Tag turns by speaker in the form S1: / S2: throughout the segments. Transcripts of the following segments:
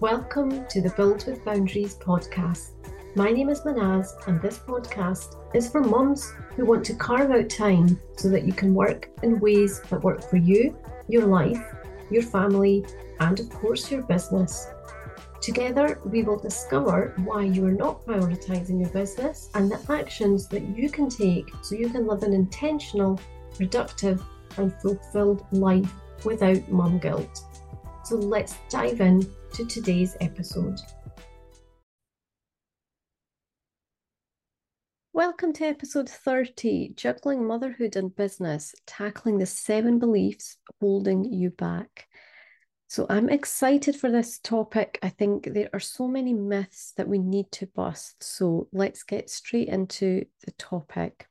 S1: Welcome to the Build with Boundaries podcast. My name is Manaz, and this podcast is for mums who want to carve out time so that you can work in ways that work for you, your life, your family, and of course, your business. Together, we will discover why you are not prioritizing your business and the actions that you can take so you can live an intentional, productive, and fulfilled life without mum guilt. So let's dive in to today's episode. Welcome to episode 30 Juggling Motherhood and Business, tackling the seven beliefs holding you back. So, I'm excited for this topic. I think there are so many myths that we need to bust. So, let's get straight into the topic.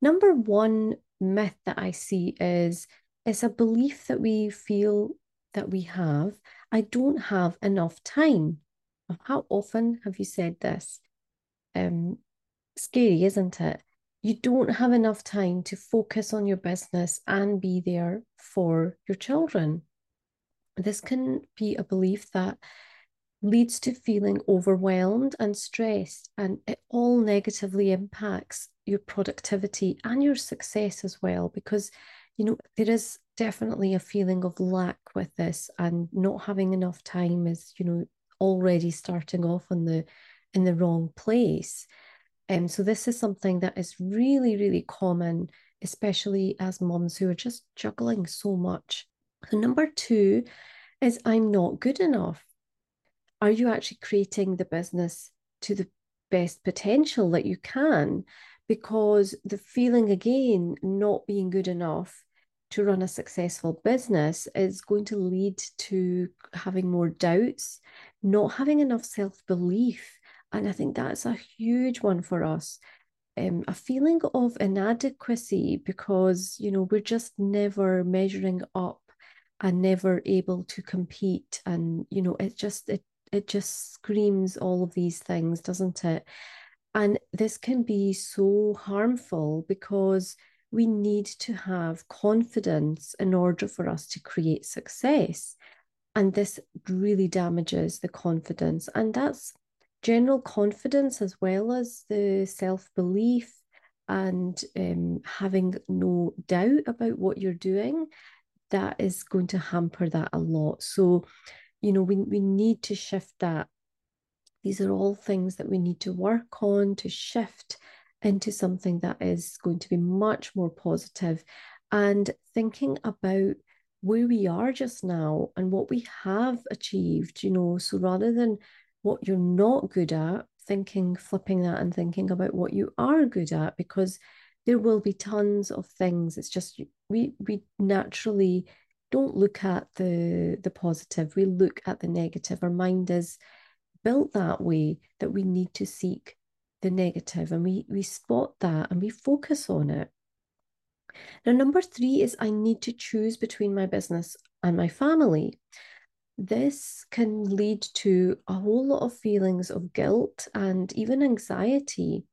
S1: Number one myth that I see is it's a belief that we feel that we have I don't have enough time. How often have you said this? Um, scary, isn't it? You don't have enough time to focus on your business and be there for your children. This can be a belief that leads to feeling overwhelmed and stressed, and it all negatively impacts your productivity and your success as well because you know there is definitely a feeling of lack with this and not having enough time is you know already starting off on the in the wrong place. And um, so this is something that is really really common especially as moms who are just juggling so much. So number two is i'm not good enough. Are you actually creating the business to the best potential that you can? Because the feeling again not being good enough to run a successful business is going to lead to having more doubts, not having enough self belief. And I think that's a huge one for us. Um, a feeling of inadequacy because, you know, we're just never measuring up and never able to compete. And, you know, it just, it, it just screams all of these things, doesn't it? And this can be so harmful because we need to have confidence in order for us to create success. And this really damages the confidence. And that's general confidence as well as the self belief and um, having no doubt about what you're doing. That is going to hamper that a lot. So, you know, we, we need to shift that. These are all things that we need to work on to shift into something that is going to be much more positive and thinking about where we are just now and what we have achieved, you know. So rather than what you're not good at, thinking, flipping that and thinking about what you are good at, because there will be tons of things. It's just we we naturally don't look at the the positive, we look at the negative. Our mind is built that way that we need to seek the negative and we we spot that and we focus on it. Now number three is i need to choose between my business and my family. This can lead to a whole lot of feelings of guilt and even anxiety.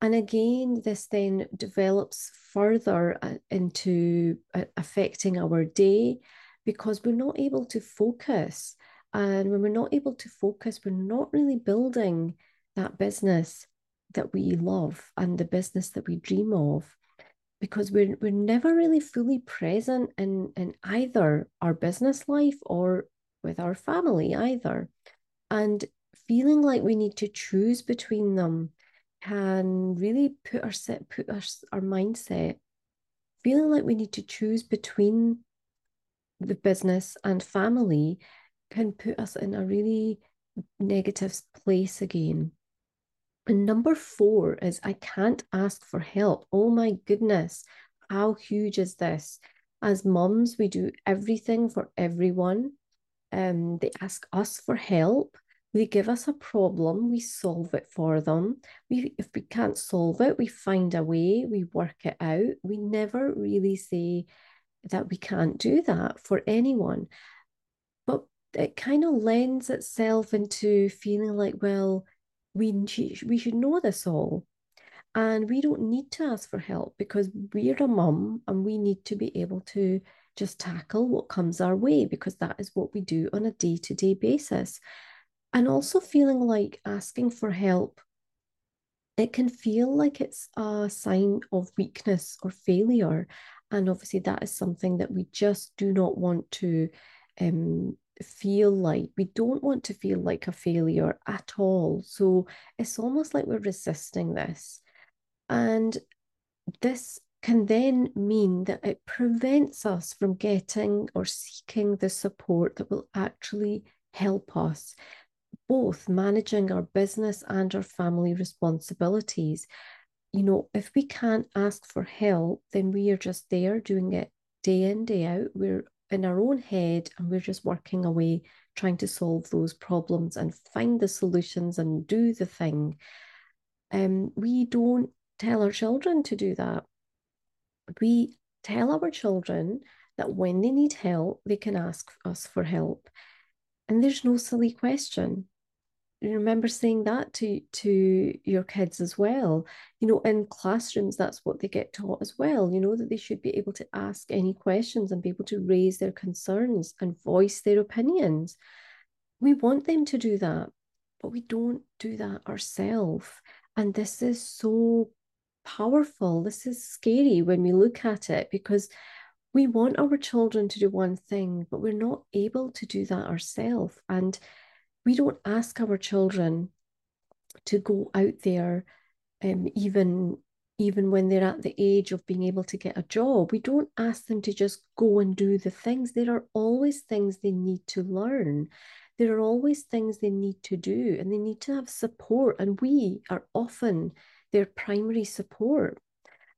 S1: And again this then develops further uh, into uh, affecting our day because we're not able to focus. And when we're not able to focus we're not really building that business that we love and the business that we dream of because we're, we're never really fully present in, in either our business life or with our family either. And feeling like we need to choose between them can really put our set put our, our mindset feeling like we need to choose between the business and family can put us in a really negative place again and number four is I can't ask for help. Oh my goodness, how huge is this? As moms, we do everything for everyone. Um, they ask us for help. They give us a problem, we solve it for them. We, if we can't solve it, we find a way, we work it out. We never really say that we can't do that for anyone. But it kind of lends itself into feeling like, well, we, we should know this all. And we don't need to ask for help because we're a mum and we need to be able to just tackle what comes our way because that is what we do on a day to day basis. And also feeling like asking for help, it can feel like it's a sign of weakness or failure. And obviously, that is something that we just do not want to um, feel like. We don't want to feel like a failure at all. So it's almost like we're resisting this. And this can then mean that it prevents us from getting or seeking the support that will actually help us, both managing our business and our family responsibilities. You know, if we can't ask for help, then we are just there doing it day in, day out. We're in our own head and we're just working away trying to solve those problems and find the solutions and do the thing. Um, we don't tell our children to do that we tell our children that when they need help, they can ask us for help. And there's no silly question. Remember saying that to, to your kids as well. You know, in classrooms, that's what they get taught as well, you know, that they should be able to ask any questions and be able to raise their concerns and voice their opinions. We want them to do that, but we don't do that ourselves. And this is so powerful. This is scary when we look at it because we want our children to do one thing, but we're not able to do that ourselves. And we don't ask our children to go out there, um, even even when they're at the age of being able to get a job. We don't ask them to just go and do the things. There are always things they need to learn. There are always things they need to do, and they need to have support. And we are often their primary support.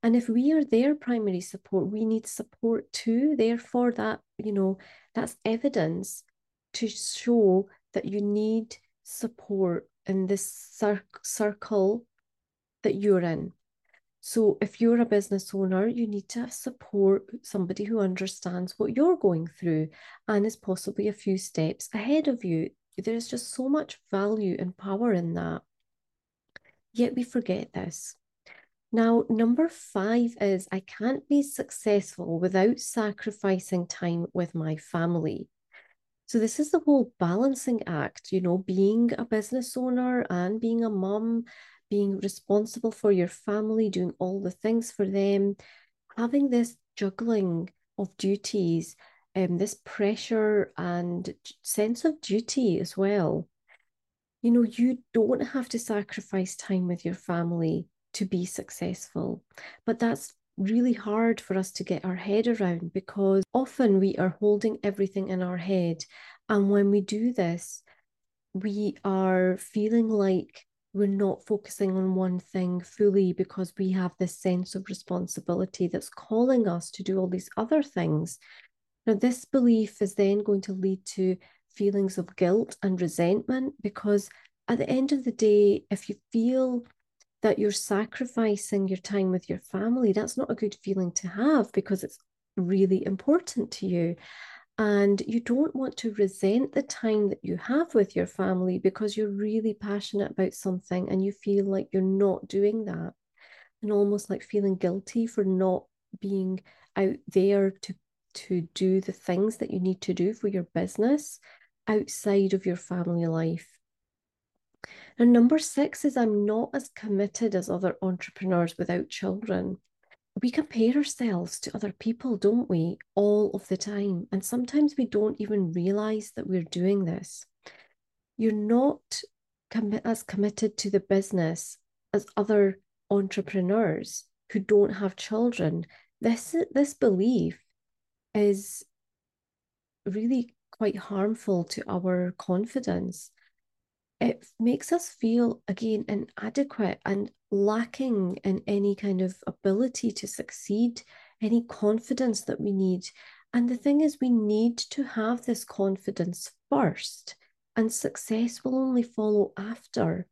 S1: And if we are their primary support, we need support too. Therefore, that, you know, that's evidence to show that you need support in this cir- circle that you're in. So if you're a business owner, you need to support somebody who understands what you're going through and is possibly a few steps ahead of you. There's just so much value and power in that. Yet we forget this. Now, number five is I can't be successful without sacrificing time with my family. So, this is the whole balancing act, you know, being a business owner and being a mom, being responsible for your family, doing all the things for them, having this juggling of duties, um, this pressure and sense of duty as well you know, you don't have to sacrifice time with your family to be successful. But that's really hard for us to get our head around because often we are holding everything in our head. And when we do this, we are feeling like we're not focusing on one thing fully because we have this sense of responsibility that's calling us to do all these other things. Now, this belief is then going to lead to feelings of guilt and resentment because at the end of the day, if you feel that you're sacrificing your time with your family, that's not a good feeling to have because it's really important to you. And you don't want to resent the time that you have with your family because you're really passionate about something and you feel like you're not doing that. And almost like feeling guilty for not being out there to to do the things that you need to do for your business outside of your family life. And number six is I'm not as committed as other entrepreneurs without children. We compare ourselves to other people, don't we, all of the time? And sometimes we don't even realize that we're doing this. You're not com- as committed to the business as other entrepreneurs who don't have children. This, this belief is really quite harmful to our confidence. It makes us feel, again, inadequate and lacking in any kind of ability to succeed, any confidence that we need. And the thing is, we need to have this confidence first, and success will only follow after.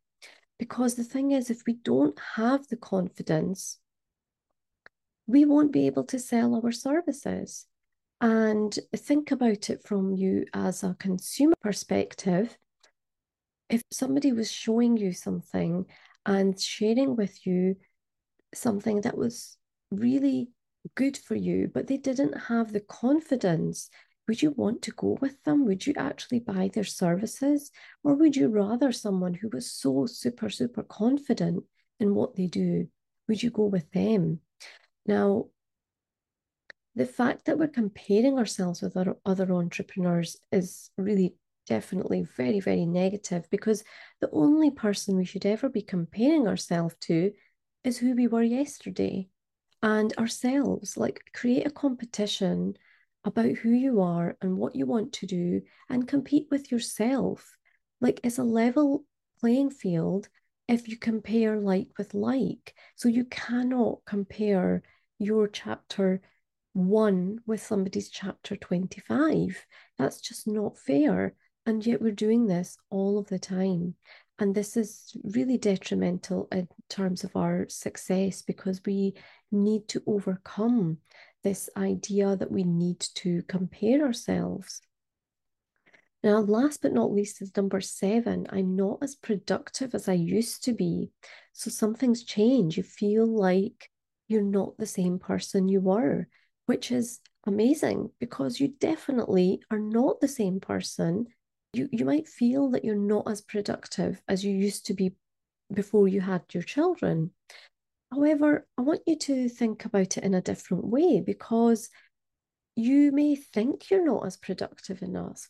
S1: Because the thing is, if we don't have the confidence, we won't be able to sell our services and think about it from you as a consumer perspective. If somebody was showing you something and sharing with you something that was really good for you, but they didn't have the confidence, would you want to go with them? Would you actually buy their services? Or would you rather someone who was so super, super confident in what they do? Would you go with them? Now, the fact that we're comparing ourselves with other, other entrepreneurs is really definitely very, very negative because the only person we should ever be comparing ourselves to is who we were yesterday and ourselves. Like, create a competition about who you are and what you want to do and compete with yourself. Like, it's a level playing field if you compare like with like. So, you cannot compare your chapter one with somebody's chapter 25. That's just not fair. And yet we're doing this all of the time. And this is really detrimental in terms of our success because we need to overcome this idea that we need to compare ourselves. Now, last but not least is number seven. I'm not as productive as I used to be. So something's changed. You feel like you're not the same person you were, which is amazing because you definitely are not the same person. You, you might feel that you're not as productive as you used to be before you had your children. However, I want you to think about it in a different way because you may think you're not as productive enough.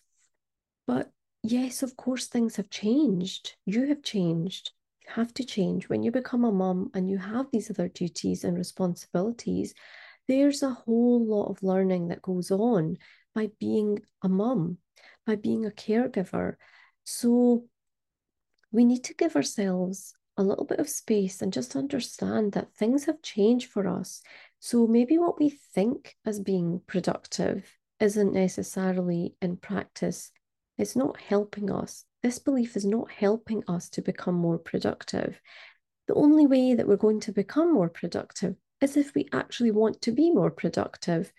S1: But yes, of course, things have changed. You have changed. You have to change. When you become a mum and you have these other duties and responsibilities, there's a whole lot of learning that goes on by being a mum, by being a caregiver. So we need to give ourselves a little bit of space and just understand that things have changed for us. So maybe what we think as being productive isn't necessarily in practice, it's not helping us. This belief is not helping us to become more productive. The only way that we're going to become more productive is if we actually want to be more productive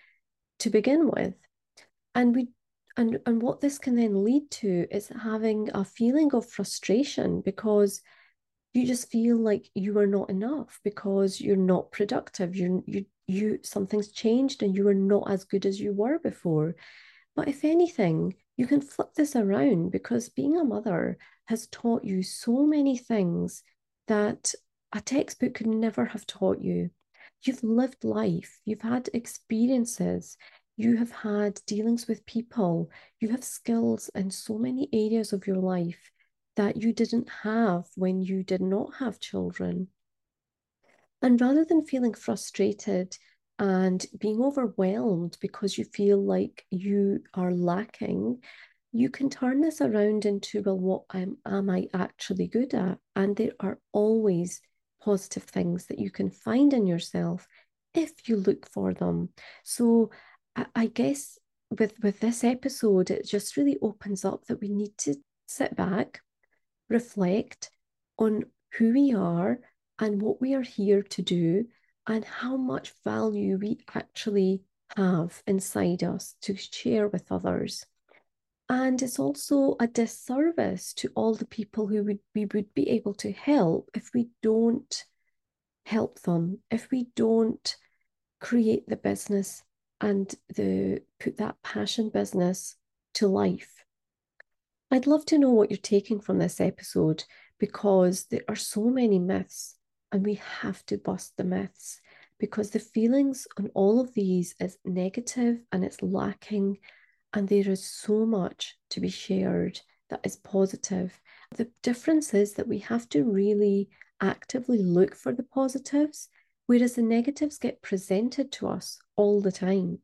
S1: to begin with. And we and and what this can then lead to is having a feeling of frustration because you just feel like you are not enough because you're not productive. You you you something's changed and you are not as good as you were before. But if anything you can flip this around because being a mother has taught you so many things that a textbook could never have taught you. You've lived life. You've had experiences you have had dealings with people you have skills in so many areas of your life that you didn't have when you did not have children. And rather than feeling frustrated and being overwhelmed because you feel like you are lacking, you can turn this around into, well, what am, am I actually good at? And there are always positive things that you can find in yourself if you look for them. So I, guess with with this episode, it just really opens up that we need to sit back, reflect on who we are and what we are here to do and how much value we actually have inside us to share with others. And it's also a disservice to all the people who would, we would be able to help if we don't help them, if we don't create the business and the put that passion business to life. I'd love to know what you're taking from this episode because there are so many myths and we have to bust the myths because the feelings on all of these is negative and it's lacking and there is so much to be shared that is positive. The difference is that we have to really actively look for the positives, whereas the negatives get presented to us all the time.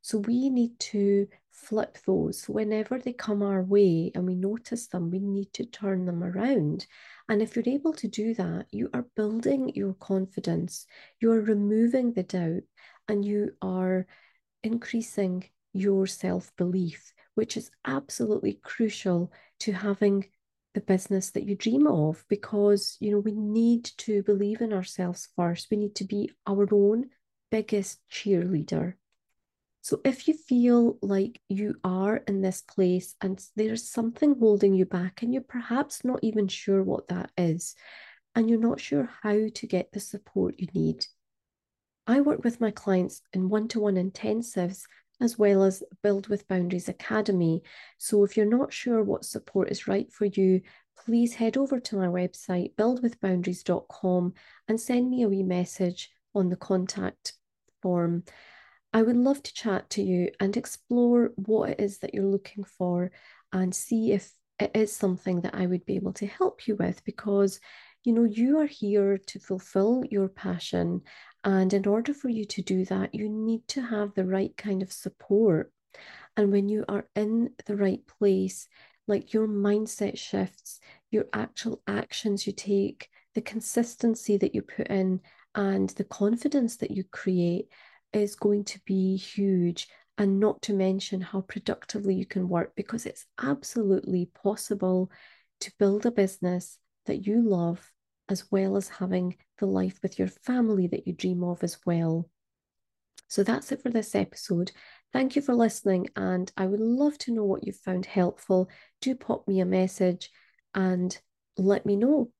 S1: So we need to flip those whenever they come our way and we notice them, we need to turn them around. And if you're able to do that, you are building your confidence, you are removing the doubt, and you are increasing your self belief, which is absolutely crucial to having the business that you dream of because you know we need to believe in ourselves first. We need to be our own biggest cheerleader. So if you feel like you are in this place and there's something holding you back and you're perhaps not even sure what that is, and you're not sure how to get the support you need, I work with my clients in one to one intensives as well as Build with Boundaries Academy. So if you're not sure what support is right for you, please head over to my website, buildwithboundaries.com, and send me a wee message on the contact form. I would love to chat to you and explore what it is that you're looking for and see if it is something that I would be able to help you with because you know you are here to fulfill your passion and in order for you to do that you need to have the right kind of support. And when you are in the right place like your mindset shifts your actual actions you take the consistency that you put in and the confidence that you create is going to be huge. And not to mention how productively you can work because it's absolutely possible to build a business that you love as well as having the life with your family that you dream of as well. So that's it for this episode. Thank you for listening, and I would love to know what you found helpful. Do pop me a message and let me know.